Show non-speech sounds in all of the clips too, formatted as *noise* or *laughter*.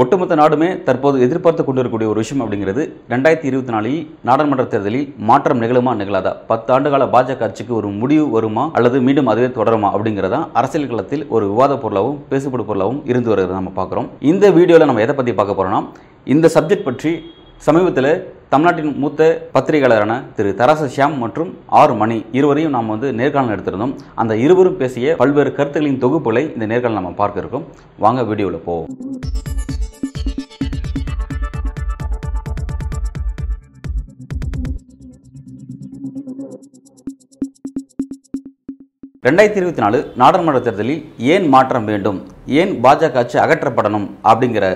ஒட்டுமொத்த நாடுமே தற்போது எதிர்பார்த்து கொண்டிருக்கக்கூடிய ஒரு விஷயம் அப்படிங்கிறது ரெண்டாயிரத்தி இருபத்தி நாலில் நாடாளுமன்ற தேர்தலில் மாற்றம் நிகழுமா நிகழாதா? பத்து ஆண்டுகால பாஜக ஆட்சிக்கு ஒரு முடிவு வருமா? அல்லது மீண்டும் அதுவே தொடருமா? அப்படிங்கிறதா அரசியல் களத்தில் ஒரு விவாத பொருளாகவும் பேசுபடு பொருளாகவும் இருந்து வருகிறத நம்ம பார்க்குறோம். இந்த வீடியோவில் நம்ம எதை பற்றி பார்க்க போகிறோம்னா இந்த சப்ஜெக்ட் பற்றி சமீபத்தில் தமிழ்நாட்டின் மூத்த பத்திரிகையாளரான திரு தராச ஷியாம் மற்றும் ஆர் மணி இருவரையும் நாம் வந்து நேர்காணல் எடுத்திருந்தோம். அந்த இருவரும் பேசிய பல்வேறு கருத்துக்களின் தொகுப்புகளை இந்த நேர்காணல் நம்ம பார்க்க இருக்கோம். வாங்க வீடியோவில் போவோம். ரெண்டாயிரத்தி இருபத்தி நாலு நாடாளுமன்ற தேர்தலில் ஏன் மாற்றம் வேண்டும்? ஏன் பாஜக ஆட்சி அகற்றப்படணும்? அப்படிங்கிற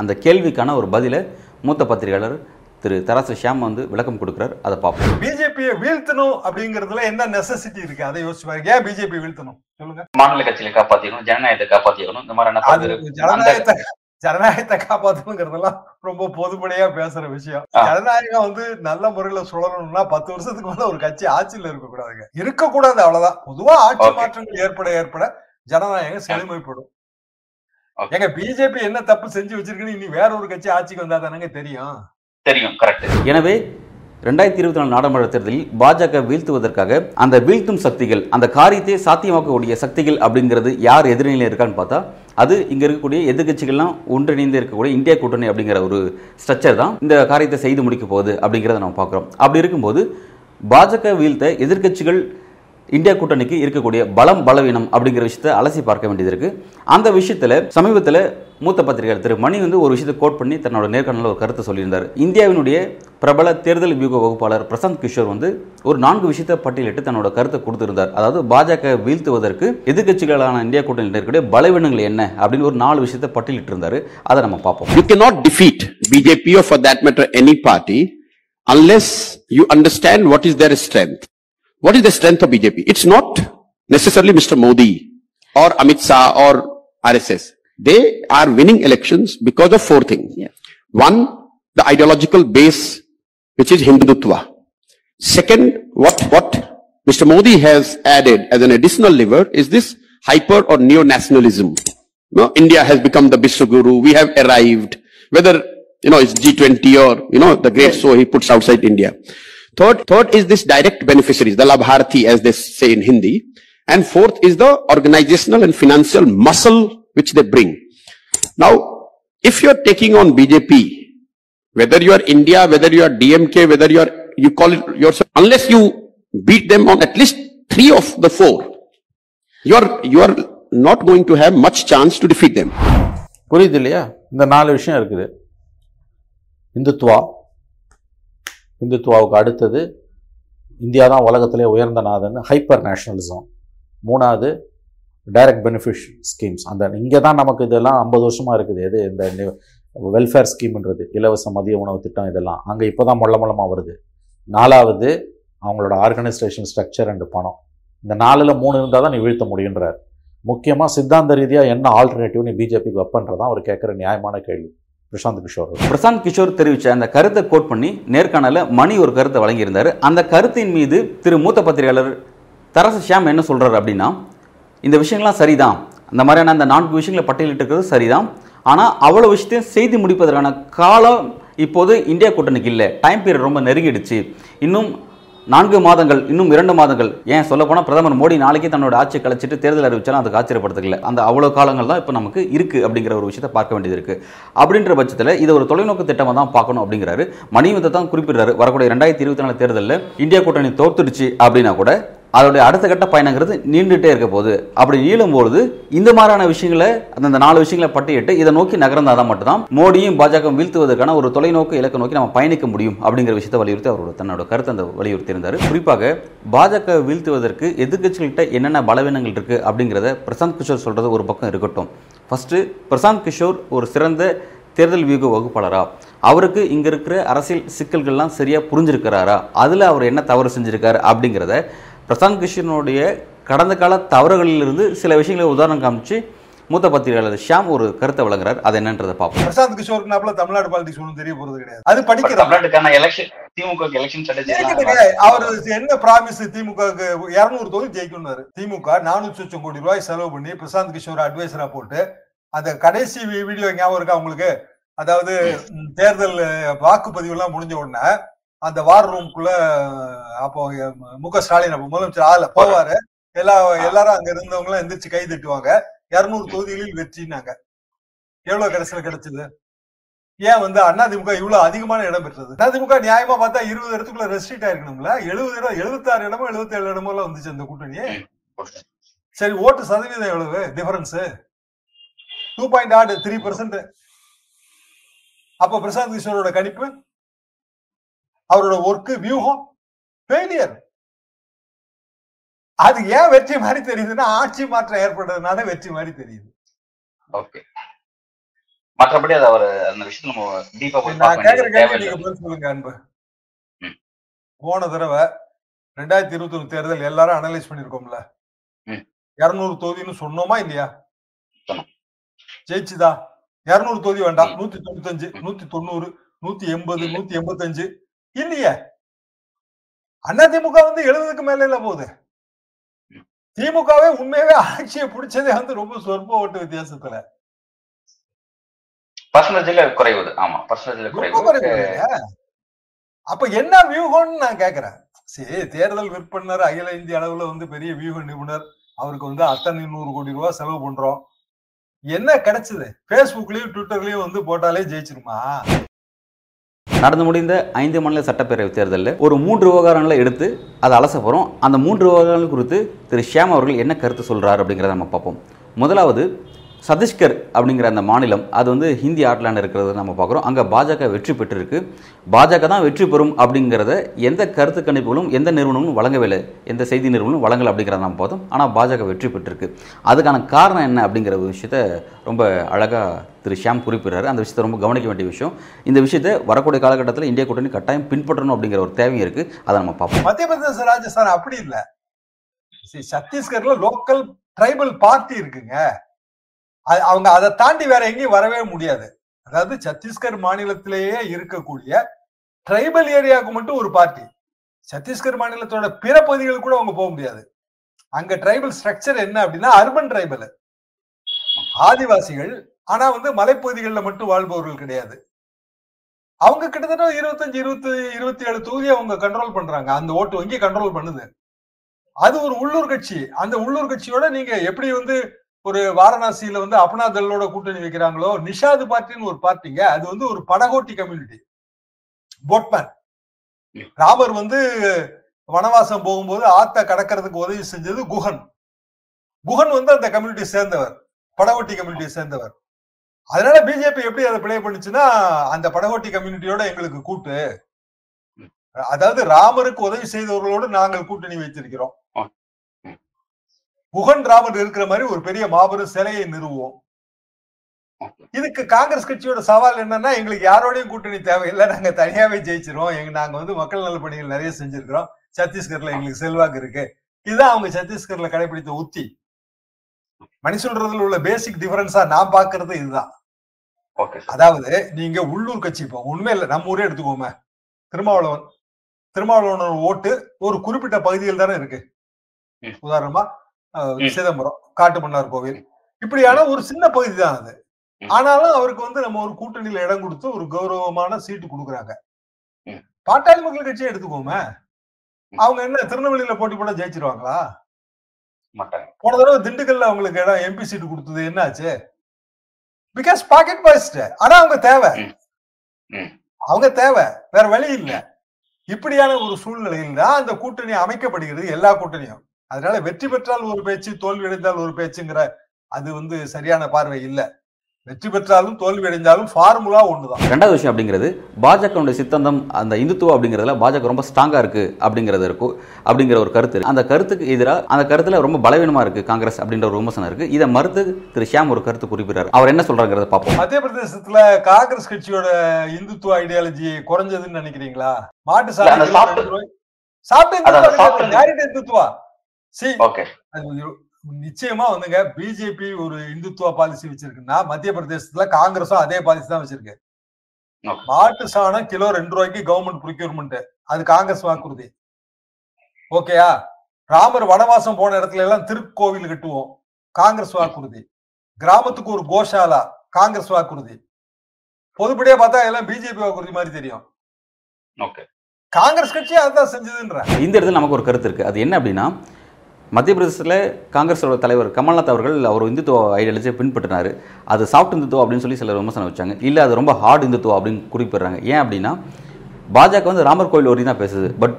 அந்த கேள்விக்கான ஒரு பதிலை மூத்த பத்திரிகையாளர் திரு தராசு ஷியாம் வந்து விளக்கம் கொடுக்குறார். அதை பார்ப்போம். பிஜேபியை வீழ்த்தணும் அப்படிங்கறதுல என்ன நெசசிட்டி இருக்கு? அதை யோசிச்சு பாருங்க. ஏன் பிஜேபி வீழ்த்தணும்? சொல்லுங்க. மாநில கட்சியில காப்பாற்றிக்கணும் ஜனநாயகத்தை காப்பாற்றிக்கணும் இந்த பல்வேறு ஜனநாயகத்தை காப்பாத்தணுங்கிறதெல்லாம் ரொம்ப பொதுப்படையா பேசுற விஷயம். ஜனநாயகம் வந்து நல்ல முறையில சுழலணும்னா பத்து வருஷத்துக்கு மேல ஒரு கட்சி ஆட்சியில இருக்க கூடாதுங்க. இருக்க கூடாது அவ்வளவுதான். பொதுவா ஆட்சி. மாற்றங்கள் ஏற்பட ஏற்பட ஜனநாயகம் செழுமைப்படும். ஏங்க பிஜேபி என்ன தப்பு செஞ்சு வச்சிருக்குன்னு இனி வேற ஒரு கட்சி ஆட்சிக்கு வந்தா தானங்க தெரியும். தெரியும் கரெக்ட் எனவே ரெண்டாயிரத்தி இருபத்தி நாலு நாடாளுமன்ற தேர்தலில் பாஜக வீழ்த்துவதற்காக அந்த வீழ்த்தும் சக்திகள் அந்த காரியத்தை சாத்தியமாக்கக்கூடிய சக்திகள் அப்படிங்கிறது யார் எதிர்நிலையில் இருக்கான்னு பார்த்தா அது இங்கே இருக்கக்கூடிய எதிர்க்கட்சிகள்லாம் ஒன்றிணைந்து இருக்கக்கூடிய இந்தியா கூட்டணி அப்படிங்கிற ஒரு ஸ்ட்ரக்சர் தான் இந்த காரியத்தை செய்து முடிக்க போகுது அப்படிங்கிறத நம்ம பார்க்குறோம். அப்படி இருக்கும்போது பாஜக வீழ்த்த எதிர்க்கட்சிகள் இந்தியா கூட்டணிக்கு இருக்கக்கூடிய பலம் பலவீனம் அப்படிங்கிற விஷயத்தை அலசி பார்க்க வேண்டியது இருக்கு. அந்த விஷயத்துல சமீபத்தில் மூத்த பத்திரிகையாளர் திரு மணி வந்து ஒரு விஷயத்தை கோட் பண்ணி தன்னோட நேர்காணலில் ஒரு கருத்தை சொல்லியிருந்தார். இந்தியாவினுடைய பிரபல தேர்தல் வியூக வகுப்பாளர் பிரசாந்த் கிஷோர் வந்து ஒரு நான்கு விஷயத்தை பட்டியலிட்டு தன்னோட கருத்தை கொடுத்திருந்தார். அதாவது பாஜக வீழ்த்துவதற்கு எதிர்க்கட்சிகளான இந்தியா கூட்டணியில் இருக்கக்கூடிய பலவீனங்கள் என்ன அப்படின்னு ஒரு நாலு விஷயத்தை பட்டியலிட்டு இருந்தாரு அதை நம்ம பார்ப்போம். You can not defeat or for that matter any party unless you understand what is their strength What is the strength of BJP? It's not necessarily Mr. Modi or Amit Shah or RSS. They are winning elections because of four things. One, the ideological base, which is Hindutva. Second, what, what Mr. Modi has added as an additional lever is this hyper or neo-nationalism. No, India has become the Biswaguru. We have arrived. Whether, you know, it's G20 or, you know, the great show he puts outside India. Third, third is this direct beneficiaries, the Labharti as they say in Hindi. And fourth is the organizational and financial muscle which they bring. Now, if you're taking on BJP, whether you are India, whether you are DMK, whether you are, you call it yourself, unless you beat them on at least three of the four, you are, you are not going to have much chance to defeat them. புரியுது இல்லையா இந்த நாலு விஷயம் இருக்குது இந்துத்துவா இந்துத்துவாவுக்கு அடுத்தது India தான் உலகத்திலே உயர்ந்த நாதன் ஹைப்பர் நேஷனலிசம் மூணாவது டைரக்ட் பெனிஃபிஷ் ஸ்கீம்ஸ் அந்த இங்கே தான் நமக்கு இதெல்லாம் ஐம்பது வருஷமாக இருக்குது. எது? இந்த வெல்ஃபேர் ஸ்கீம்ன்றது இலவச மதிய உணவு திட்டம் இதெல்லாம். அங்கே இப்போ தான் மொள்ள மொள்ளமாக வருது. நாலாவது அவங்களோட ஆர்கனைசேஷன் ஸ்ட்ரக்சர் அண்டு பணம். இந்த நாலில் மூணு இருந்தால் தான் நீ வீழ்த்த முடியுன்றார் முக்கியமாக சித்தாந்த ரீதியாக என்ன ஆல்டர்னேட்டிவ் நீ பிஜேபிக்கு வைப்பன்றதான் அவர் கேட்குற நியாயமான கேள்வி. பிரசாந்த் கிஷோர். பிரசாந்த் கிஷோர் தெரிவித்த அந்த கருத்தை கோட் பண்ணி நேர்காணல மணி ஒரு கருத்தை வழங்கியிருந்தார். அந்த கருத்தின் மீது திரு மூத்த பத்திரிகையாளர் தரசு ஷியாம் என்ன சொல்றாரு அப்படின்னா இந்த விஷயங்கள்லாம் சரிதான். அந்த மாதிரியான அந்த நான்கு விஷயங்களை பட்டியலிட்டு சரிதான். ஆனால் அவ்வளோ விஷயத்தையும் செய்து முடிப்பதற்கான காலம் இப்போது இந்தியா கூட்டணிக்கு இல்லை. டைம் பீரியட் ரொம்ப நெருங்கிடுச்சு. இன்னும் நான்கு மாதங்கள் இன்னும் இரண்டு மாதங்கள். ஏன் சொல்ல போனால் பிரதமர் மோடி நாளைக்கே தன்னோட ஆட்சியை கலைச்சிட்டு தேர்தல் அறிவிச்சாலும் அதுக்கு ஆச்சரியப்படுத்துக்கல அந்த அவ்வளோ காலங்கள் தான் இப்போ நமக்கு இருக்கு அப்படிங்கிற ஒரு விஷயத்தை பார்க்க வேண்டியது இருக்கு. அப்படின்ற பட்சத்தில் இதை ஒரு தொலைநோக்கு திட்டமாக தான் பார்க்கணும் அப்படிங்கிறாரு. மணிவத்தை தான் குறிப்பிடுறாரு. வரக்கூடிய ரெண்டாயிரத்தி இருபத்தி நாலு தேர்தலில் இந்தியா கூட்டணி தோத்துடுச்சு அப்படின்னா கூட அதோடைய அடுத்த கட்ட பயணங்கிறது நீண்டுகிட்டே இருக்க போகுது. அப்படி பொழுது இந்த மாதிரியான விஷயங்களை அந்த நாலு விஷயங்களை பட்டியிட்டு இதை நோக்கி நகர்ந்தால் தான் மட்டும்தான் மோடியும் பாஜக வீழ்த்துவதற்கான ஒரு தொலைநோக்கு இலக்கை நோக்கி நம்ம பயணிக்க முடியும் அப்படிங்கிற விஷயத்தை வலியுறுத்தி அவரோட தன்னோட கருத்தை அந்த வலியுறுத்தி இருந்தார் குறிப்பாக பாஜக வீழ்த்துவதற்கு எதிர்க்கட்சிகள்கிட்ட என்னென்ன பலவீனங்கள் இருக்கு அப்படிங்கிறத பிரசாந்த் கிஷோர் சொல்றது ஒரு பக்கம் இருக்கட்டும். ஃபர்ஸ்ட் பிரசாந்த் கிஷோர் ஒரு சிறந்த தேர்தல் வியூக வகுப்பாளரா? அவருக்கு இங்கே இருக்கிற அரசியல் சிக்கல்கள்லாம் சரியாக புரிஞ்சிருக்கிறாரா? அதில் அவர் என்ன தவறு செஞ்சிருக்காரு அப்படிங்கிறத பிரசாந்த் கிஷனுடைய கடந்த கால தவறுகளிலிருந்து சில விஷயங்களை உதாரணம் காமிச்சு மூத்த பத்திரிகையாளர் ஷியாம் ஒரு கருத்தை வழங்குறார் அது என்னன்றதை பார்ப்போம். பிரசாந்த் கிஷோருக்குனாப்புல தமிழ்நாடு பாலிடிக்ஸ் ஒன்றும் தெரிய போறது கிடையாது. அது படிக்கிறது தமிழ்நாட்டுக்கான எலெக்ஷன் திமுக எலெக்ஷன் கேக்குதுங்க. அவரு என்ன பிராமிஸ் திமுகவுக்கு? இருநூறு தொகுதி ஜெயிக்கணும்னாரு திமுக நானூத்தி சொச்சம் கோடி ரூபாய் செலவு பண்ணி பிரசாந்த் கிஷோர் அட்வைசரா போட்டு அந்த கடைசி வீடியோ ஞாபகம் இருக்கா உங்களுக்கு? அதாவது தேர்தல் வாக்குப்பதிவு எல்லாம் முடிஞ்ச உடனே அந்த வார் ரூம்குள்ள அப்போ முக ஸ்டாலின் அப்போ முதலமைச்சர் ஆள போவாரு. எல்லா எல்லாரும் அங்க இருந்தவங்க எல்லாம் எந்திரிச்சு கை தட்டுவாங்க. இருநூறு தொகுதிகளில் வெற்றினாங்க எவ்வளவு கடைசியில கிடைச்சது? ஏன் வந்து அதிமுக இவ்வளவு அதிகமான இடம் பெற்றது? அதிமுக நியாயமா பார்த்தா இருபது இடத்துக்குள்ள ரெஸ்ட்ரிக்ட் ஆயிருக்கணும்ல. எழுபது இடம் எழுபத்தாறு இடமோ எழுபத்தேழு இடமோ எல்லாம் வந்துச்சு அந்த கூட்டணி. சரி ஓட்டு சதவீதம் எவ்வளவு? Difference two point eight three percent அப்ப பிரசாந்த் கிஷோரோட கணிப்பு? அவரோட ஒர்க் வியூகம் ஃபெயிலியர் அது ஏன் வெற்றி மாதிரி தெரியுதுன்னா ஆட்சி மாற்றம் ஏற்படுறதுனால வெற்றி மாதிரி தெரியுது ஓகே மற்றபடி அது அவர் அந்த விஷயத்துல நம்ம டீப்பா போய் நான் கேக்குற கேள்வி நீங்க பதில் சொல்லுங்க அன்பு. போன தடவை ரெண்டாயிரத்தி இருபத்தி ஒண்ணு தேர்தல் எல்லாரும் அனலைஸ் பண்ணிருக்கோம்ல. இருநூறு தொகுதின்னு சொன்னோமா இல்லையா. ஜெயிச்சுதா இருநூறு தொகுதி வேண்டாம். நூத்தி தொண்ணூத்தஞ்சு. நூத்தி தொண்ணூறு நூத்தி எண்பது. நூத்தி எண்பத்தஞ்சு இல்லையே? அதிமுக வந்து எழுபதுக்கு மேல இல்ல போகுது. திமுகவே உண்மையாவே ஆட்சியை பிடிச்சதே வந்து ரொம்ப சொற்ப ஓட்டு வித்தியாசத்துல குறைவுது. ஆமா? அப்ப என்ன வியூகம்னு நான் கேக்குறேன். சரி தேர்தல் விற்பனர் அகில இந்திய அளவுல வந்து பெரிய வியூக நிபுணர். அவருக்கு வந்து அத்தனை நூறு கோடி ரூபாய் செலவு பண்றோம். என்ன கிடைச்சது? பேஸ்புக்லயும் ட்விட்டர்லயும் வந்து போட்டாலே ஜெயிச்சிருமா? நடந்து முடிந்த ஐந்து மாநில சட்டப்பேரவை தேர்தலில் ஒரு மூன்று விவகாரங்களை எடுத்து அதை அலச போகிறோம் அந்த மூன்று விவகாரங்கள் குறித்து திரு ஷியாம் அவர்கள் என்ன கருத்து சொல்றார் அப்படிங்கிறத நம்ம பார்ப்போம். முதலாவது சத்தீஸ்கர் அப்படிங்கிற அந்த மாநிலம் அது வந்து ஹிந்தி ஆட்லாண்ட் இருக்கிறத நம்ம பார்க்குறோம். அங்கே பாஜக வெற்றி பெற்றிருக்கு. பாஜக தான் வெற்றி பெறும் அப்படிங்கிறத எந்த கருத்து கணிப்புகளும் எந்த நிறுவனங்களும் வழங்கவில்லை எந்த செய்தி நிறுவனமும் வழங்கலை அப்படிங்கிறத நம்ம பார்த்தோம். ஆனால் பாஜக வெற்றி பெற்றிருக்கு. அதுக்கான காரணம் என்ன அப்படிங்கிற ஒரு விஷயத்த ரொம்ப அழகாக திரு ஷியாம் குறிப்பிடுறாரு. அந்த விஷயத்தை ரொம்ப கவனிக்க வேண்டிய விஷயம். இந்த விஷயத்தை வரக்கூடிய காலகட்டத்தில் இந்திய கூட்டணி கட்டாயம் பின்பற்றணும் அப்படிங்கிற ஒரு தேவையும் இருக்குது அதை நம்ம பார்ப்போம். மத்திய பிரதேச ராஜஸ்தான் அப்படி இல்லை. சத்தீஸ்கர்ல லோக்கல் ட்ரைபல் பார்ட்டி இருக்குங்க. அவங்க அதை தாண்டி வேற எங்கேயும் வரவே முடியாது. அதாவது சத்தீஸ்கர் மாநிலத்திலேயே இருக்கக்கூடிய ட்ரைபல் ஏரியாவுக்கு மட்டும் ஒரு பார்ட்டி. சத்தீஸ்கர் மாநிலத்தோட பிற பகுதிகளுக்கு கூட அவங்க போக முடியாது. அங்க ட்ரைபல் ஸ்ட்ரக்சர் என்ன அப்படின்னா அர்பன் ட்ரைபல். ஆதிவாசிகள் ஆனா வந்து மலைப்பகுதிகளில் மட்டும் வாழ்பவர்கள் கிடையாது. அவங்க கிட்டத்தட்ட இருபத்தஞ்சு இருபத்தி இருபத்தி ஏழு தொகுதி அவங்க கண்ட்ரோல் பண்றாங்க. அந்த ஓட்டு வங்கி கண்ட்ரோல் பண்ணுது. அது ஒரு உள்ளூர் கட்சி. அந்த உள்ளூர் கட்சியோட நீங்க எப்படி வந்து ஒரு வாரணாசியில வந்து அப்னா தள்ளோட கூட்டணி வைக்கிறாங்களோ? நிஷாது பார்ட்டின்னு ஒரு பார்ட்டிங்க அது வந்து ஒரு படகோட்டி கம்யூனிட்டி. போட்மேன். ராமர் வந்து வனவாசம் போகும்போது ஆத்த கடக்கிறதுக்கு உதவி செஞ்சது குஹன் குஹன் வந்து அந்த கம்யூனிட்டி சேர்ந்தவர். படகோட்டி கம்யூனிட்டியை சேர்ந்தவர். அதனால பிஜேபி எப்படி அதை பிளே பண்ணுச்சுன்னா அந்த படகோட்டி கம்யூனிட்டியோட எங்களுக்கு கூட்டு. அதாவது ராமருக்கு உதவி செய்தவர்களோடு நாங்கள் கூட்டணி வைத்திருக்கிறோம். குகன் ராமர் இருக்கிற மாதிரி ஒரு பெரிய மாபெரும் சிலையை நிறுவுவோம் ஓகே இதுக்கு காங்கிரஸ் கட்சியோட சவால் என்னன்னா எங்களுக்கு யாரோடையும் கூட்டணி தேவையில்லை. நாங்க தனியாவே ஜெயிச்சிரும் எங்க நாங்க வந்து மக்கள் நல பணிகள் நிறைய செஞ்சிருக்கிறோம். சத்தீஸ்கர்ல எங்களுக்கு செல்வாக்கு இருக்கு. இதுதான் அவங்க சத்தீஸ்கர்ல கடைபிடித்த உத்தி. மணி சொல்றதுல உள்ள பேசிக் டிஃபரன்ஸா நான் பாக்குறது இதுதான். அதாவது நீங்க உள்ளூர் கட்சி இப்போ உண்மை இல்லை. நம்ம ஊரே எடுத்துக்கோமே. திருமாவளவன் திருமாவளவனோட ஓட்டு ஒரு குறிப்பிட்ட பகுதியில் தானே இருக்கு. உதாரணமா. சிதம்பரம் காட்டுமன்னார் கோவில். இப்படியான ஒரு சின்ன பகுதி தான் அது. ஆனாலும் அவருக்கு வந்து நம்ம ஒரு கூட்டணியில இடம் கொடுத்து ஒரு கௌரவமான சீட்டு கொடுக்குறாங்க. பாட்டாளி மக்கள் கட்சியை எடுத்துக்கோமே. அவங்க என்ன திருநெல்வேலியில போட்டி போட ஜெயிச்சிருவாங்களா? போன தடவை திண்டுக்கல்ல அவங்களுக்கு இடம் எம்பி சீட்டு கொடுத்தது என்னாச்சு? பிகாஸ் பாக்கெட் பாய்ஸ்ட் ஆனா அவங்க தேவை. அவங்க தேவை. வேற வழி இல்ல. இப்படியான ஒரு சூழ்நிலையில் தான் அந்த கூட்டணி அமைக்கப்படுகிறது எல்லா கூட்டணியும். அதனால வெற்றி பெற்றால் ஒரு பேச்சு தோல்வி அடைந்தால் ஒரு பேச்சுங்கிற அது வந்து சரியான பார்வை இல்ல. வெற்றி பெற்றாலும் தோல்வி அடைந்தாலும் ஃபார்முலா ஒண்ணுதான். ரெண்டாவது விஷயம் அப்படிங்கிறது பாஜகவுடைய சித்தாந்தம் அந்த இந்துத்துவம் அப்படிங்கிறதுல பாஜக ரொம்ப ஸ்ட்ராங்கா இருக்கு அப்படிங்கிறது இருக்கும் அப்படிங்கிற ஒரு கருத்து. அந்த கருத்துக்கு எதிராக அந்த கருத்துல ரொம்ப பலவீனமா இருக்கு காங்கிரஸ் அப்படின்ற ஒரு விமர்சனம் இருக்கு. இதை மறுத்து திரு ஷியாம் ஒரு கருத்து குறிப்பிடுறாரு. அவர் என்ன சொல்றாங்கிறத பார்ப்போம். மத்திய பிரதேசத்துல காங்கிரஸ் கட்சியோட இந்துத்துவ ஐடியாலஜி குறைஞ்சதுன்னு நினைக்கிறீங்களா? மாட்டு சாப்பிட்டு சாப்பிட்டு- இந்துத்துவா சாப்பிட்டு- கிடையாது. யார்கிட்ட இந்துத்துவா சி ஓகே. அது ஒரு- நிச்சயமா வந்துங்க பிஜேபி ஒரு இந்துத்துவ பாலிசி வச்சிருக்குன்னா மத்திய பிரதேசத்துல காங்கிரஸும் அதே பாலிசி தான் வச்சிருக்கு. Okay. மாட்டு சாணம் கிலோ ரெண்டு ரூபாய்க்கு கவர்மெண்ட் ப்ரொக்யூர்மெண்ட் அது காங்கிரஸ் வாக்குறுதி. ஓகேயா? ராமர் வனவாசம் போன இடத்துல எல்லாம் திருக்கோவில் கட்டுவோம். காங்கிரஸ் வாக்குறுதி. கிராமத்துக்கு ஒரு கோஷாலா காங்கிரஸ் வாக்குறுதி. பொதுப்படியா பார்த்தா எல்லாம் பிஜேபி வாக்குறுதி மாதிரி தெரியும். ஓகே. காங்கிரஸ் கட்சி அதுதான் செஞ்சதுன்ற. இந்த இடத்துல நமக்கு ஒரு கருத்து இருக்குது அது என்ன அப்படின்னா மத்திய பிரதேசத்தில் காங்கிரஸோட தலைவர் கமல்நாத் அவர்கள் அவர் இந்துத்துவ ஐடியாலஜியை பின்பற்றினார். அது சாஃப்ட் இந்துத்துவம் அப்படின்னு சொல்லி சிலர் விமர்சனம் வச்சாங்க. இல்லை அது ரொம்ப ஹார்ட் இந்துத்துவம் அப்படின்னு குறிப்பிடுறாங்க. ஏன் அப்படின்னா பாஜக வந்து ராமர் கோயில் வரையும் தான் பேசுது. பட்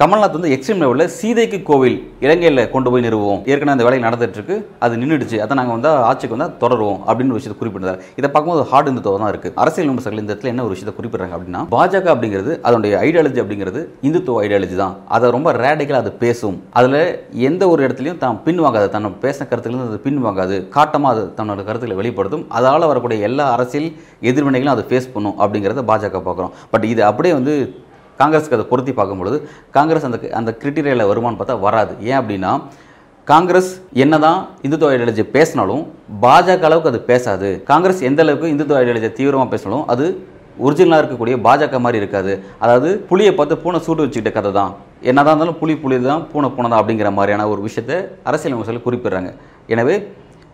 கமல்நாத் வந்து எக்ஸ்ட்ரீம் லெவலில் சீதைக்கு கோவில் இலங்கையில் கொண்டு போய் நிறுவோம் ஏற்கனவே அந்த வேலை நடந்துட்டு இருக்கு அது நின்றுடுச்சு அதை நாங்கள் வந்து ஆட்சிக்கு வந்தால் தொடருவோம் அப்படின்னு ஒரு விஷயத்தை குறிப்பிட்டார் இதை பார்க்கும்போது ஹார்ட் இந்துத்துவம் தான் இருக்குது அரசியல் விமர்சகர்கள் இந்த இடத்துல என்ன ஒரு விஷயத்தை குறிப்பிடுறாங்க அப்படின்னா பாஜக அப்படிங்கிறது அதனுடைய ஐடியாலஜி அப்படிங்கிறது இந்துத்துவ ஐடியாலஜி தான். அதை ரொம்ப ரேடிக்கலாக அது பேசும். அதில் எந்த ஒரு இடத்துலையும் தான் பின்வாங்காது. தன்னை பேசின கருத்துலேருந்து அது பின்வாங்காது. காட்டமாக அது தன்னோட கருத்துக்களை வெளிப்படுத்தும். அதால் வரக்கூடிய எல்லா அரசியல் எதிர்வினைகளும் அதை ஃபேஸ் பண்ணும் அப்படிங்கிறத பாஜக பார்க்குறோம். பட் இது அப்படியே வந்து காங்கிரஸுக்கு அதை பொருத்தி பார்க்கும்பொழுது காங்கிரஸ் அந்த அந்த கிரிட்டீரியாவில் வருமானு பார்த்தா வராது. ஏன் அப்படின்னா காங்கிரஸ் என்னதான் இந்துத்துவ ஐடியாலஜி பேசினாலும் பாஜக அளவுக்கு அது பேசாது. காங்கிரஸ் எந்த அளவுக்கு இந்துத்துவ ஐடியாலஜி தீவிரமாக பேசினாலும் அது ஒரிஜினலாக இருக்கக்கூடிய பாஜக மாதிரி இருக்காது. அதாவது புளியை பார்த்து பூனை சூடு வச்சுக்கிட்ட கதை தான். என்னதான் இருந்தாலும் புலி புளி தான் பூனை பூனை தான் அப்படிங்கிற மாதிரியான ஒரு விஷயத்தை அரசியல் விமர்சகர்கள் குறிப்பிடுறாங்க. எனவே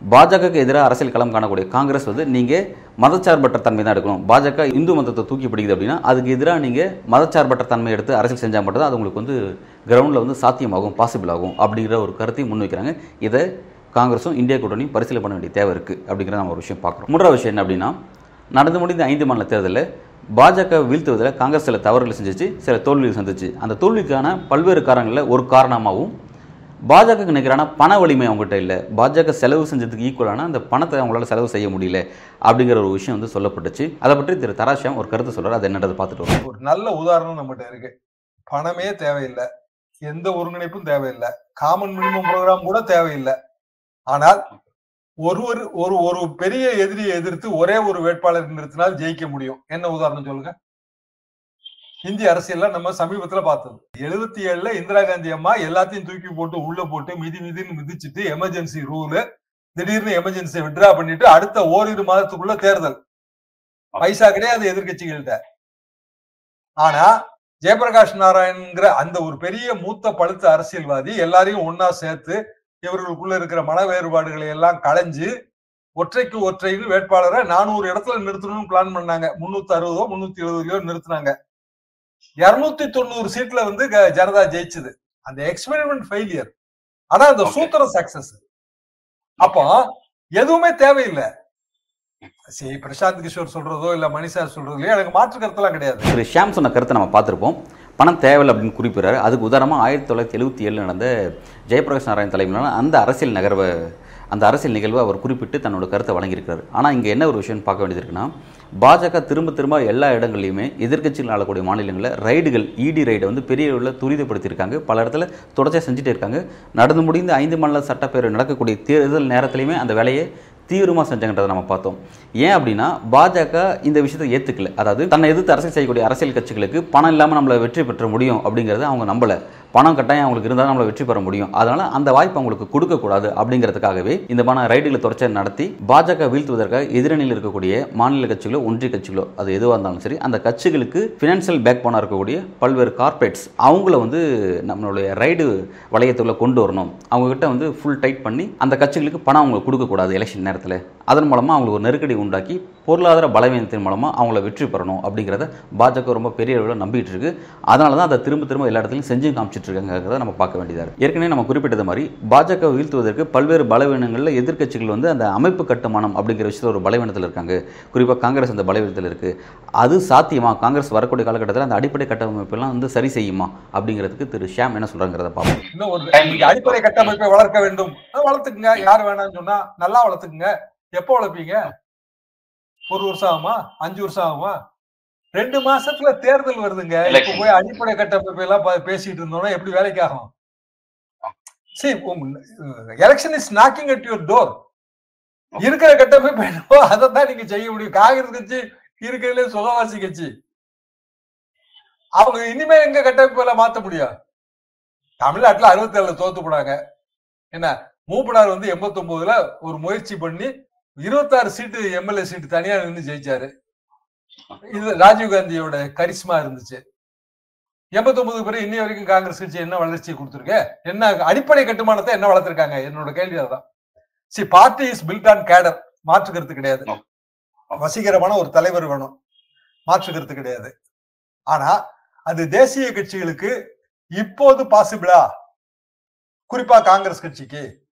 பாஜகவுக்கு எதிராக அரசியல் களம் காணக்கூடிய காங்கிரஸ் வந்து நீங்கள் மதச்சார்பற்ற தன்மை தான் எடுக்கணும். பாஜக இந்து மதத்தை தூக்கி பிடிக்குது அப்படின்னா அதுக்கு எதிராக நீங்கள் மதச்சார்பற்ற தன்மை எடுத்து அரசியல் செஞ்சால் மட்டும்தான் அது உங்களுக்கு வந்து கிரவுண்டில் வந்து சாத்தியமாகும் பாசிபிள் ஆகும் அப்படிங்கிற ஒரு கருத்தையும் முன்வைக்கிறாங்க இதை காங்கிரஸும் இந்தியா கூட்டணியும் பரிசீலனை பண்ண வேண்டிய தேவை இருக்குது அப்படிங்கிற நம்ம ஒரு விஷயம் பார்க்குறோம். மூன்றாவது விஷயம் என்ன அப்படின்னா நடந்து முடிந்த ஐந்து மாநில தேர்தலில் பாஜக வீழ்த்துவதில் காங்கிரஸ் சில தவறுகளை செஞ்சிச்சு சில தோல்விகள் சந்திச்சு. அந்த தோல்விக்கான பல்வேறு காரணங்களில் ஒரு காரணமாகவும் பாஜகக்கு நிகரான பண வலிமை அவங்ககிட்ட இல்லை. பாஜக செலவு செஞ்சதுக்கு ஈக்குவலான அந்த பணத்தை அவங்களால செலவு செய்ய முடியல அப்படிங்கிற ஒரு விஷயம் வந்து சொல்லப்பட்டுச்சு. அதை பற்றி திரு தராசியாம் ஒரு கருத்து சொல்றாரு. அது என்னன்றது பார்த்துட்டு வரோம். ஒரு நல்ல உதாரணம் நம்மகிட்ட இருக்கு. பணமே தேவையில்லை. எந்த ஒருங்கிணைப்பும் தேவையில்லை. காமன் மினிமம் ப்ரோக்ராம் கூட தேவையில்லை. ஆனால் ஒரு ஒரு ஒரு பெரிய எதிரியை எதிர்த்து ஒரே ஒரு வேட்பாளர் நிறுத்தினால் ஜெயிக்க முடியும். என்ன உதாரணம் சொல்லுங்க? இந்திய அரசியல்ல நம்ம சமீபத்துல பார்த்தது. எழுபத்தி ஏழுல இந்திரா காந்தி அம்மா எல்லாத்தையும் தூக்கி போட்டு உள்ள போட்டு மிதி மிதின்னு மிதிச்சுட்டு எமர்ஜென்சி ரூல் திடீர்னு எமர்ஜென்சி விட்ரா பண்ணிட்டு அடுத்த ஓரிரு மாதத்துக்குள்ள தேர்தல். பைசா கிடையாது எதிர்கட்சிகள்கிட்ட ஆனா ஜெயபிரகாஷ் நாராயண்ங்கிற அந்த ஒரு பெரிய மூத்த பழுத்த அரசியல்வாதி எல்லாரையும் ஒன்னா சேர்த்து இவர்களுக்குள்ள இருக்கிற மன வேறுபாடுகளை எல்லாம் களைஞ்சு ஒற்றைக்கு ஒற்றைன்னு வேட்பாளரை நானூறு இடத்துல நிறுத்தணும்னு பிளான் பண்ணாங்க. முன்னூத்தி அறுபதோ முன்னூத்தி எழுபதுலயோ நிறுத்தினாங்க. இருநூத்தி தொண்ணூறு சீட்ல வந்து ஜனதா ஜெயிச்சது. அந்த எக்ஸ்பெரிமெண்ட் ஃபெயிலியர் ஆனா அந்த. சூத்திரம் சக்சஸ் அப்போ எதுவுமே தேவையில்லை. சரி பிரசாந்த் கிஷோர் சொல்றதோ இல்ல மணிஷா சொல்றதோ எனக்கு மாற்று கருத்தெல்லாம் கிடையாது. திரு ஷியாம் சொன்ன கருத்தை நம்ம பார்த்துருப்போம். பணம் தேவையில்லை அப்படின்னு குறிப்பிடுறாரு. அதுக்கு உதாரணமாக ஆயிரத்தி தொள்ளாயிரத்தி எழுபத்தி ஏழில் நடந்த ஜெயபிரகாஷ் நாராயண் தலைமையிலான அந்த அரசியல் நகர்வை அந்த அரசியல் நிகழ்வை அவர் குறிப்பிட்டு தன்னோட கருத்தை வழங்கியிருக்கிறார். ஆனால் இங்கே என்ன ஒரு விஷயம் பார்க்க வேண்டியது இருக்குன்னா பாஜக திரும்ப திரும்ப எல்லா இடங்கள்லையுமே எதிர்க்கட்சிகள் ஆளக்கூடிய மாநிலங்களில் ரைடுகள் இடி ரைடை வந்து பெரிய அளவில் துரிதப்படுத்தியிருக்காங்க. பல இடத்துல தொடர்ச்சியாக செஞ்சுட்டே இருக்காங்க. நடந்து முடிந்த ஐந்து மாநில சட்டப்பேரவை நடக்கக்கூடிய தேர்தல் நேரத்திலையுமே அந்த வேலையை தீவிரமாக செஞ்சாங்கன்றதை நம்ம பார்த்தோம். ஏன் அப்படின்னா பாஜக இந்த விஷயத்தை ஏற்றுக்கல அதாவது தன்னை எதிர்த்து அரசியல் செய்யக்கூடிய அரசியல் கட்சிகளுக்கு பணம் இல்லாமல் நம்மளை வெற்றி பெற்ற முடியும் அப்படிங்கிறத அவங்க நம்பலை. பணம் கட்டாயம் அவங்களுக்கு இருந்தால் நம்மளை வெற்றி பெற முடியும். அதனால அந்த வாய்ப்பு அவங்களுக்கு கொடுக்கக்கூடாது அப்படிங்கிறதுக்காகவே இந்த மாதிரி ரைடுகளை தொடர்ச்சியாக நடத்தி பாஜக வீழ்த்துவதற்காக எதிரணியில் இருக்கக்கூடிய மாநில கட்சிகளோ ஒன்றிய கட்சிகளோ அது எதுவாக இருந்தாலும் சரி அந்த கட்சிகளுக்கு ஃபினான்ஷியல் பேக் போனாக இருக்கக்கூடிய பல்வேறு கார்பரேட்ஸ் அவங்கள வந்து நம்மளுடைய ரைடு வளையத்துக்குள்ள கொண்டு வரணும். அவங்க கிட்ட வந்து ஃபுல் டைட் பண்ணி அந்த கட்சிகளுக்கு பணம் அவங்களுக்கு கொடுக்கக்கூடாது எலெக்ஷன் நேரத்தில். அதன் மூலமாக அவங்களுக்கு ஒரு நெருக்கடி உண்டாக்கி பொருளாதார பலவீனத்தின் மூலமாக அவங்கள வெற்றி பெறணும் அப்படிங்கிறத பாஜக ரொம்ப பெரிய அளவில் நம்பிட்டு இருக்கு. அதனால தான் அதை திரும்ப திரும்ப எல்லா இடத்துலையும் செஞ்சு காமிச்சிட்டு இருக்காங்கிறத நம்ம பார்க்க வேண்டியதாக இருக்கு. ஏற்கனவே நம்ம குறிப்பிட்டது மாதிரி பாஜக வீழ்த்துவதற்கு பல்வேறு பலவீனங்களில் எதிர்க்கட்சிகள் வந்து அந்த அமைப்பு கட்டுமானம் அப்படிங்கிற விஷயத்தில் ஒரு பலவீனத்தில் இருக்காங்க. குறிப்பாக காங்கிரஸ் அந்த பலவீனத்தில் இருக்கு. அது சாத்தியமா? காங்கிரஸ் வரக்கூடிய காலகட்டத்தில் அந்த அடிப்படை கட்டமைப்பெல்லாம் வந்து சரி செய்யுமா? அப்படிங்கிறதுக்கு திரு ஷியாம் என்ன சொல்றாங்கிறத பார்ப்போம். இன்னும் ஒரு அடிப்படை கட்டமைப்பை வளர்க்க வேண்டும். வளர்த்துக்குங்க. யார் வேணாம்னு சொன்னா நல்லா வளர்த்துக்குங்க. எப்போ வளர்ப்பீங்க? ஒரு வருஷம் ஆகுமா? அஞ்சு வருஷம் ஆகுமா? ரெண்டு மாசத்துல தேர்தல் வருதுங்க. இப்ப. போய் அடிப்படை கட்டமைப்பை எல்லாம் பேசிட்டு இருந்தோம்னா எப்படி வேலைக்கு ஆகும்? சரி election is knocking at your door இருக்கிற கட்டமைப்பு என்னவோ அதை தான் நீங்க செய்ய முடியும். காங்கிரஸ் கட்சி இருக்கிறதுல சுகவாசி கட்சி. அவங்க இனிமே எங்க கட்டமைப்பு எல்லாம் மாத்த முடியும்? தமிழ்நாட்டுல அறுபத்தி ஏழுல தோத்து போனாங்க. என்ன? மூப்பனார் வந்து எண்பத்தி ஒன்பதுல ஒரு முயற்சி பண்ணி இருபத்தாறு சீட்டு எம்எல்ஏ சீட்டு தனியா நின்று ஜெயிச்சாரு. *laughs* இது ராஜீவ் காந்தியோட கரிஸ்மா இருந்துச்சு. எண்பத்தி ஒன்பது பிறகு இன்னி வரைக்கும் காங்கிரஸ் கட்சி என்ன வளர்ச்சி கொடுத்துருக்கு? என்ன அடிப்படை கட்டுமானத்தை என்ன வளர்த்திருக்காங்க? என்னோட கேள்வி அதுதான். See party is built on cadre. மாற்றுக்கிறது கிடையாது. வசீகரமான ஒரு தலைவர் வேணும். மாற்றுக்கிறது கிடையாது. ஆனா அது தேசிய கட்சிகளுக்கு இப்போது பாசிபிளா குறிப்பா காங்கிரஸ் கட்சிக்கு.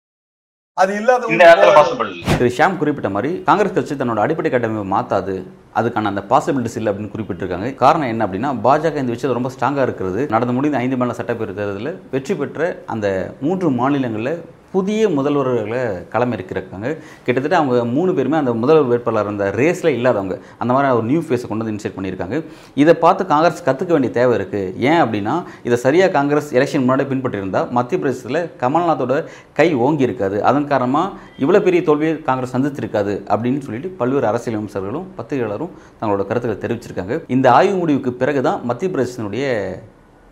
அது இல்லாத இந்த நேரத்துல பாசிபிள் திரு ஷியாம் குறிப்பிட்ட மாதிரி காங்கிரஸ் கட்சி தன்னோட அடிப்படை கட்டமைப்பை மாத்தாது. அதுக்கான அந்த பாசிபிலிட்டிஸ் இல்லை அப்படின்னு குறிப்பிட்டிருக்காங்க. காரணம் என்ன அப்படின்னா பாஜக இந்த விஷயத்தில் ரொம்ப ஸ்ட்ராங்காக இருக்கிறது. நடந்து முடிந்த ஐந்து மாநில சட்டப்பேரவை தேர்தலில் வெற்றி பெற்ற அந்த மூன்று மாநிலங்களில் புதிய முதல்வர்களை களமிறக்கிருக்காங்க கிட்டத்தட்ட அவங்க மூணு பேருமே அந்த முதல்வர் வேட்பாளர் அந்த ரேஸில் இல்லாதவங்க. அந்த மாதிரி ஒரு நியூ ஃபேஸை கொண்டு வந்து இன்சைட் பண்ணியிருக்காங்க. இதை பார்த்து காங்கிரஸ் கற்றுக்க வேண்டிய தேவை இருக்குது ஏன் அப்படின்னா இதை சரியாக காங்கிரஸ் எலெக்ஷன் முன்னாடி பின்பற்றியிருந்தால் மத்திய பிரதேசத்தில் கமல்நாத்தோட கை ஓங்கி இருக்காது. அதன் காரணமாக இவ்வளோ பெரிய தோல்வியை காங்கிரஸ் சந்தித்திருக்காது அப்படின்னு சொல்லிட்டு பல்வேறு அரசியல் விமர்சகர்களும் பத்திரிகையாளரும் தங்களோட கருத்துக்களை தெரிவிச்சிருக்காங்க. இந்த ஆய்வு முடிவுக்கு பிறகு தான் மத்திய பிரதேசத்தினுடைய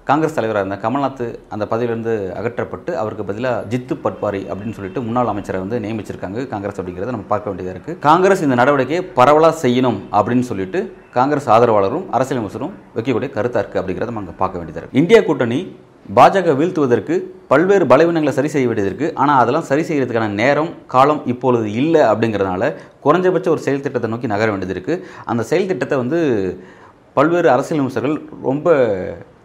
காங்கிரஸ் தலைவராக இருந்த கமல்நாத் அந்த பதவியிலிருந்து அகற்றப்பட்டு அவருக்கு பதிலாக ஜித்து பட்வாரி அப்படின்னு சொல்லிட்டு முன்னாள் அமைச்சரை வந்து நியமிச்சிருக்காங்க. காங்கிரஸ் அப்படிங்கிறத நம்ம பார்க்க வேண்டியதாக இருக்குது காங்கிரஸ் இந்த நடவடிக்கையை பரவலாக செய்யணும் அப்படின்னு சொல்லிட்டு காங்கிரஸ் ஆதரவாளரும் அரசியலமைச்சரும் வைக்கக்கூடிய கருத்தாக இருக்குது அப்படிங்கிறத நம்ம பார்க்க வேண்டியதாக இருக்குது இந்தியா கூட்டணி பாஜக வீழ்த்துவதற்கு பல்வேறு பலவீனங்களை சரி செய்ய வேண்டியது இருக்குது ஆனால் அதெல்லாம் சரி செய்கிறதுக்கான நேரம் காலம் இப்பொழுது இல்லை அப்படிங்கிறதுனால குறைஞ்சபட்ச ஒரு செயல் திட்டத்தை நோக்கி நகர வேண்டியது இருக்குது அந்த செயல் திட்டத்தை வந்து பல்வேறு அரசியல் அமைச்சர்கள் ரொம்ப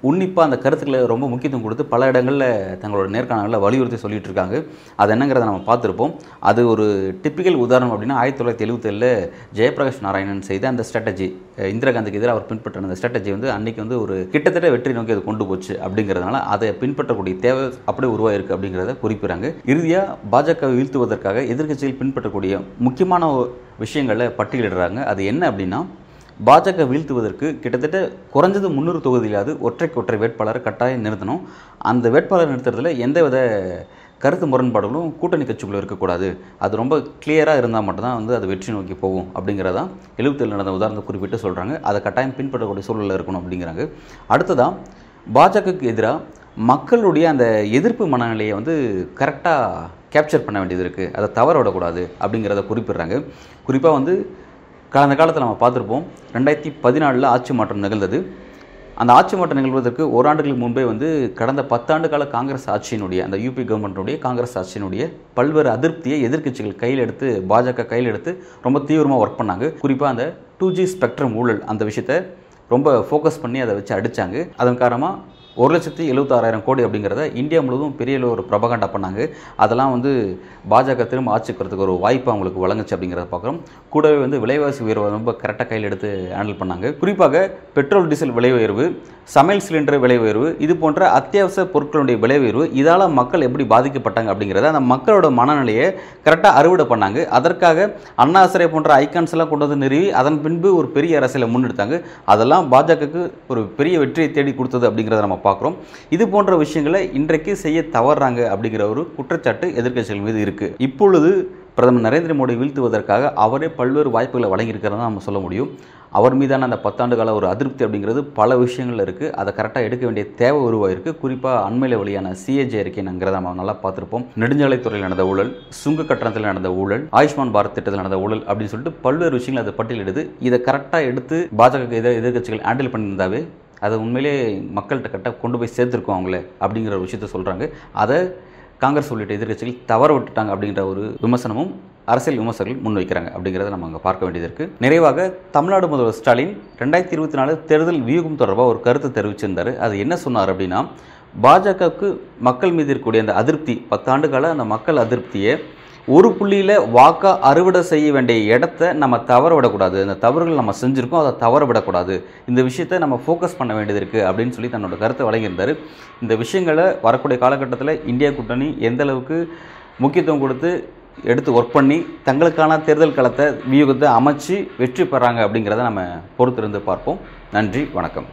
உன்னிப்பாக அந்த கருத்துக்களை ரொம்ப முக்கியத்துவம் கொடுத்து பல இடங்களில் தங்களோட நேர்காணல்களை வலியுறுத்தி சொல்லிட்டு இருக்காங்க அது என்னங்கிறத நம்ம பார்த்துருப்போம். அது ஒரு டிப்பிக்கல் உதாரணம் அப்படின்னா ஆயிரத்தி தொள்ளாயிரத்தி எழுபத்தேழில் ஜெயபிரகாஷ் நாராயணன் செய்த அந்த ஸ்ட்ராட்டஜி இந்திரா காந்திக்கு எதிராக அவர் பின்பற்றின அந்த ஸ்ட்ராட்டஜி வந்து அன்னைக்கு வந்து ஒரு கிட்டத்தட்ட வெற்றி நோக்கி அது கொண்டு போச்சு அப்படிங்கிறதுனால அதை பின்பற்றக்கூடிய தேவை அப்படியே உருவாயிருக்கு அப்படிங்கிறத குறிப்பிடுறாங்க. இறுதியாக பாஜக வீழ்த்துவதற்காக எதிர்க்கட்சியில் பின்பற்றக்கூடிய முக்கியமான விஷயங்களை பட்டியலிடுறாங்க. அது என்ன அப்படின்னா பாஜக வீழ்த்துவதற்கு கிட்டத்தட்ட குறைஞ்சது முந்நூறு தொகுதியிலாவது ஒற்றைக்கு ஒற்றை வேட்பாளரை கட்டாயம் நிறுத்தணும். அந்த வேட்பாளர் நிறுத்துறதுல எந்தவித கருத்து முரண்பாடுகளும் கூட்டணி கட்சிக்குள்ளே இருக்கக்கூடாது. அது ரொம்ப கிளியராக இருந்தால் மட்டும்தான் வந்து அது வெற்றி நோக்கி போகும் அப்படிங்கிறதா எழுபத்தில் நடந்த உதாரணத்தை குறிப்பிட்டு சொல்கிறாங்க அதை கட்டாயம் பின்பற்றக்கூடிய சூழலில் இருக்கணும் அப்படிங்கிறாங்க. அடுத்ததான் பாஜகவுக்கு எதிராக மக்களுடைய அந்த எதிர்ப்பு மனநிலையை வந்து கரெக்டாக கேப்சர் பண்ண வேண்டியது இருக்குது அதை தவற விடக்கூடாது அப்படிங்கிறத குறிப்பிடுறாங்க. குறிப்பாக வந்து கடந்த காலத்தில் நம்ம பார்த்துருப்போம் ரெண்டாயிரத்தி பதினாலில் ஆட்சி மாற்றம் நிகழ்ந்தது. அந்த ஆட்சி மாற்றம் நிகழ்வதற்கு ஓராண்டுகளுக்கு முன்பே வந்து கடந்த பத்தாண்டு கால காங்கிரஸ் ஆட்சியினுடைய அந்த யூபி கவர்மெண்ட்டுடைய காங்கிரஸ் ஆட்சியினுடைய பல்வேறு அதிருப்தியை எதிர்க்கட்சிகள் கையில் எடுத்து பாஜக கையில் எடுத்து ரொம்ப தீவிரமாக ஒர்க் பண்ணாங்க. குறிப்பாக அந்த டூ ஜி ஸ்பெக்ட்ரம் ஊழல் அந்த விஷயத்தை ரொம்ப ஃபோக்கஸ் பண்ணி அதை வச்சு அடித்தாங்க அதன் காரணமாக ஒரு லட்சத்தி எழுபத்தாறாயிரம் கோடி அப்படிங்கிறத இந்தியா முழுவதும் பெரிய ஒரு பிரபகண்டா பண்ணாங்க. அதெல்லாம் வந்து பாஜக திரும்ப ஆட்சிக்கிறதுக்கு ஒரு வாய்ப்பு அவங்களுக்கு வழங்குச்சு அப்படிங்கிறத பார்க்குறோம். கூடவே வந்து விலைவாசி உயர்வை ரொம்ப கரெக்டாக கையில் எடுத்து ஹேண்டில் பண்ணாங்க. குறிப்பாக பெட்ரோல் டீசல் விலை உயர்வு சமையல் சிலிண்டர் விலை உயர்வு இது போன்ற அத்தியாவசிய பொருட்களுடைய விலை உயர்வு இதால் மக்கள் எப்படி பாதிக்கப்பட்டாங்க அப்படிங்கிறத அந்த மக்களோட மனநிலையை கரெக்டாக அறுவடை பண்ணாங்க. அதற்காக அண்ணா போன்ற ஐக்கான்ஸ் எல்லாம் கொண்டு வந்து நிறுவி அதன் பின்பு ஒரு பெரிய அரசியலை முன்னெடுத்தாங்க. அதெல்லாம் பாஜகவுக்கு ஒரு பெரிய வெற்றியை தேடி கொடுத்தது அப்படிங்கிறத நம்ம பார்க்குறோம். இது போன்ற விஷயங்களை இன்றைக்கு செய்ய தவறுறாங்க அப்படிங்கிற ஒரு குற்றச்சாட்டு எதிர்க்கட்சிகள் மீது இருக்குது இப்பொழுது பிரதமர் நரேந்திர மோடி வீழ்த்துவதற்காக அவரே பல்வேறு வாய்ப்புகளை வழங்கியிருக்கிறதா நம்ம சொல்ல முடியும். அவர் மீதான அந்த பத்தாண்டு கால ஒரு அதிருப்தி அப்படிங்கிறது பல விஷயங்கள் இருக்குது அதை கரெக்டாக எடுக்க வேண்டிய தேவை உருவாயிருக்கு. குறிப்பாக அண்மையில் வழியான சிஏஜே அறிக்கைங்கிறத நம்ம நல்லா பார்த்துருப்போம். நெடுஞ்சாலைத்துறையில் நடந்த ஊழல் சுங்க கட்டணத்தில் நடந்த ஊழல் ஆயுஷ்மான் பாரத் திட்டத்தில் நடந்த ஊழல் அப்படின்னு சொல்லிட்டு பல்வேறு விஷயங்கள் அதை பட்டியலிடுது. இதை கரெக்டாக எடுத்து பாஜக எதிர் எதிர்க்கட்சிகள் ஹேண்டில் பண்ணியிருந்தாவே அதை உண்மையிலே மக்கள்கிட்ட கரெக்டாக கொண்டு போய் சேர்த்துருக்கோம் அவங்கள அப்படிங்கிற ஒரு விஷயத்த சொல்கிறாங்க அதை காங்கிரஸ் உள்ளிட்ட எதிர்கட்சிகள் தவற விட்டுட்டாங்க அப்படிங்கிற ஒரு விமர்சனமும் அரசியல் விமர்சகர்கள் முன்வைக்கிறாங்க அப்படிங்கிறத நம்ம அங்கே பார்க்க வேண்டியது இருக்குது நிறைவாக தமிழ்நாடு முதல்வர் ஸ்டாலின் ரெண்டாயிரத்தி இருபத்தி நாலு தேர்தல் வியூகம் தொடர்பாக ஒரு கருத்தை தெரிவிச்சிருந்தார். அது என்ன சொன்னார் அப்படின்னா பாஜகவுக்கு மக்கள் மீது இருக்கக்கூடிய அந்த அதிருப்தி பத்தாண்டு கால அந்த மக்கள் அதிருப்தியை ஒரு புள்ளியில் வாக்காக அறுவடை செய்ய வேண்டிய இடத்த நம்ம தவற விடக்கூடாது அந்த தவறுகள் நம்ம செஞ்சுருக்கோம் அதை தவற விடக்கூடாது இந்த விஷயத்தை நம்ம ஃபோக்கஸ் பண்ண வேண்டியது இருக்குது அப்படின்னு சொல்லி தன்னோட கருத்தை வழங்கியிருந்தார். இந்த விஷயங்களை வரக்கூடிய காலகட்டத்தில் இந்தியா கூட்டணி எந்த அளவுக்கு முக்கியத்துவம் கொடுத்து எடுத்து ஒர்க் பண்ணி தங்களுக்கான தேர்தல் களத்தை வியூகத்தை அமைச்சு வெற்றி பெறாங்க அப்படிங்கிறத நம்ம பொறுத்திருந்து பார்ப்போம். நன்றி வணக்கம்.